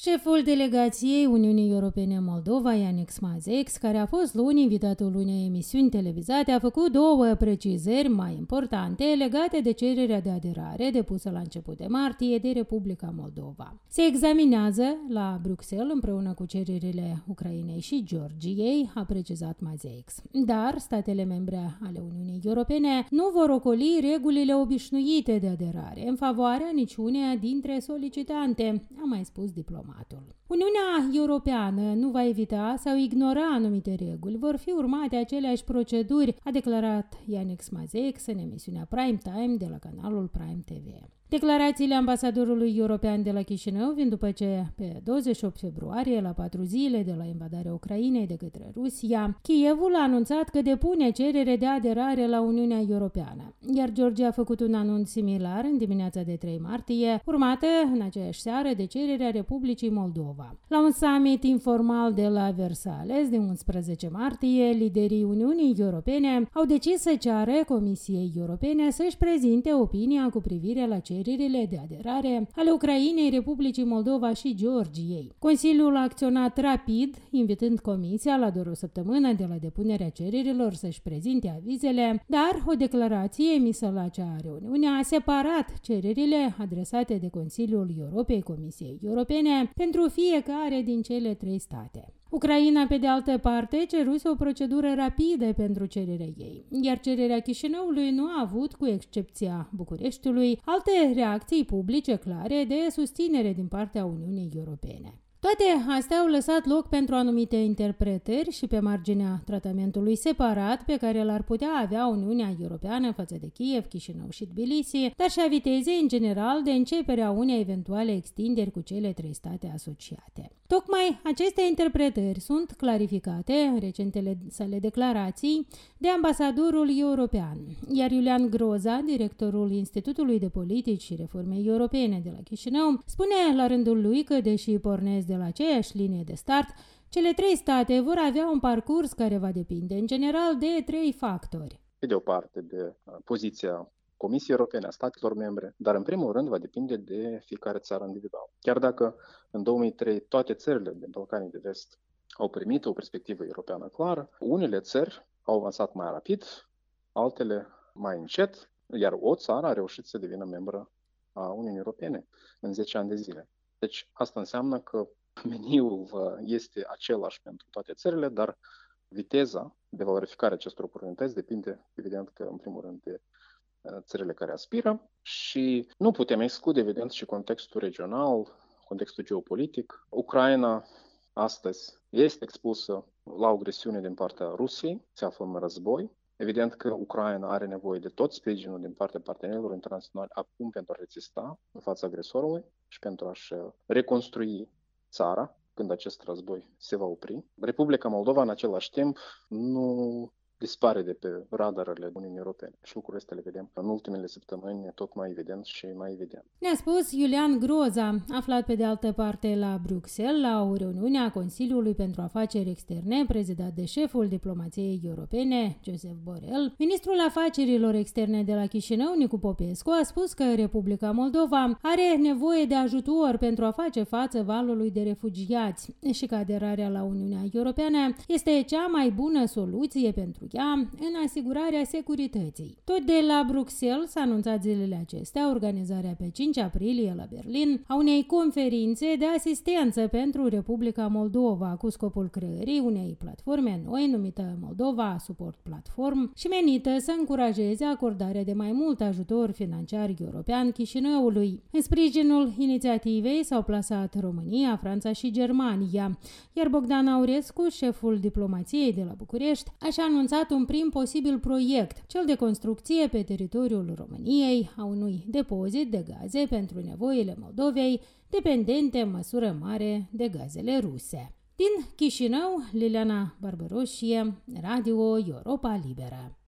Șeful delegației Uniunii Europene Moldova, Yannick Mazex, care a fost luni invitatul unei emisiuni televizate, a făcut două precizări mai importante legate de cererea de aderare depusă la început de martie de Republica Moldova. Se examinează la Bruxelles împreună cu cererile Ucrainei și Georgiei, a precizat Mazex. Dar statele membre ale Uniunii Europene nu vor ocoli regulile obișnuite de aderare în favoarea niciuneia dintre solicitante, a mai spus diplomat diplomatul. Uniunea Europeană nu va evita sau ignora anumite reguli, vor fi urmate aceleași proceduri, a declarat Yannick Smazex în emisiunea Prime Time de la canalul Prime TV. Declarațiile ambasadorului european de la Chișinău vin după ce, pe 28 februarie, la patru zile de la invadarea Ucrainei de către Rusia, Kievul a anunțat că depune cerere de aderare la Uniunea Europeană, iar Georgia a făcut un anunț similar în dimineața de 3 martie, urmată în aceeași seară de cererea Republicii Moldova. La un summit informal de la Versailles de 11 martie, liderii Uniunii Europene au decis să ceară Comisiei Europene să-și prezinte opinia cu privire la cererea cererile de aderare ale Ucrainei, Republicii Moldova și Georgiei. Consiliul a acționat rapid, invitând Comisia la doar o săptămână de la depunerea cererilor să-și prezinte avizele, dar o declarație emisă la acea reuniune a separat cererile adresate de Consiliul Europei Comisiei Europene pentru fiecare din cele trei state. Ucraina, pe de altă parte, ceruse o procedură rapidă pentru cererea ei, iar cererea Chișinăului nu a avut, cu excepția Bucureștiului, alte reacții publice clare de susținere din partea Uniunii Europene. Toate astea au lăsat loc pentru anumite interpretări și pe marginea tratamentului separat pe care l-ar putea avea Uniunea Europeană față de Kiev, Chișinău și Tbilisi, dar și a vitezei în general de începerea unei eventuale extinderi cu cele trei state asociate. Tocmai aceste interpretări sunt clarificate în recentele sale declarații de ambasadorul european, iar Iulian Groza, directorul Institutului de Politici și Reforme Europene de la Chișinău, spune la rândul lui că, deși pornesc de la aceeași linie de start, cele trei state vor avea un parcurs care va depinde în general de trei factori. Pe de o parte, de uh, poziția Comisiei Europene, a statelor membre, dar în primul rând va depinde de fiecare țară individual. Chiar dacă în 2003 toate țările din Balcanii de Vest au primit o perspectivă europeană clară, unele țări au avansat mai rapid, altele mai încet, iar o țară a reușit să devină membră a Uniunii Europene în 10 ani de zile. Deci asta înseamnă că meniul este același pentru toate țările, dar viteza de valorificare acestor oportunități depinde, evident, că în primul rând de uh, țările care aspiră și nu putem exclude, evident, și contextul regional, contextul geopolitic. Ucraina astăzi este expusă la agresiune din partea Rusiei, se află în război. Evident că Ucraina are nevoie de tot sprijinul din partea partenerilor internaționali acum pentru a rezista în fața agresorului și pentru a-și reconstrui țara când acest război se va opri. Republica Moldova, în același timp, nu dispare de pe radarele Uniunii Europene. Și lucrul ăsta le vedem în ultimele săptămâni tot mai evident și mai evident. Ne-a spus Iulian Groza, aflat pe de altă parte la Bruxelles, la o reuniune a Consiliului pentru Afaceri Externe, prezidat de șeful diplomației europene, Joseph Borrell. Ministrul Afacerilor Externe de la Chișinău, Nicu Popescu, a spus că Republica Moldova are nevoie de ajutor pentru a face față valului de refugiați și că aderarea la Uniunea Europeană este cea mai bună soluție pentru ea în asigurarea securității. Tot de la Bruxelles s-a anunțat zilele acestea organizarea pe 5 aprilie la Berlin a unei conferințe de asistență pentru Republica Moldova cu scopul creării unei platforme noi numită Moldova Support Platform și menită să încurajeze acordarea de mai mult ajutor financiar european Chișinăului. În sprijinul inițiativei s-au plasat România, Franța și Germania, iar Bogdan Aurescu, șeful diplomației de la București, a anunțat anunțat un prim posibil proiect, cel de construcție pe teritoriul României a unui depozit de gaze pentru nevoile Moldovei, dependente în măsură mare de gazele ruse. Din Chișinău, Liliana Barbăroșie, Radio Europa Liberă.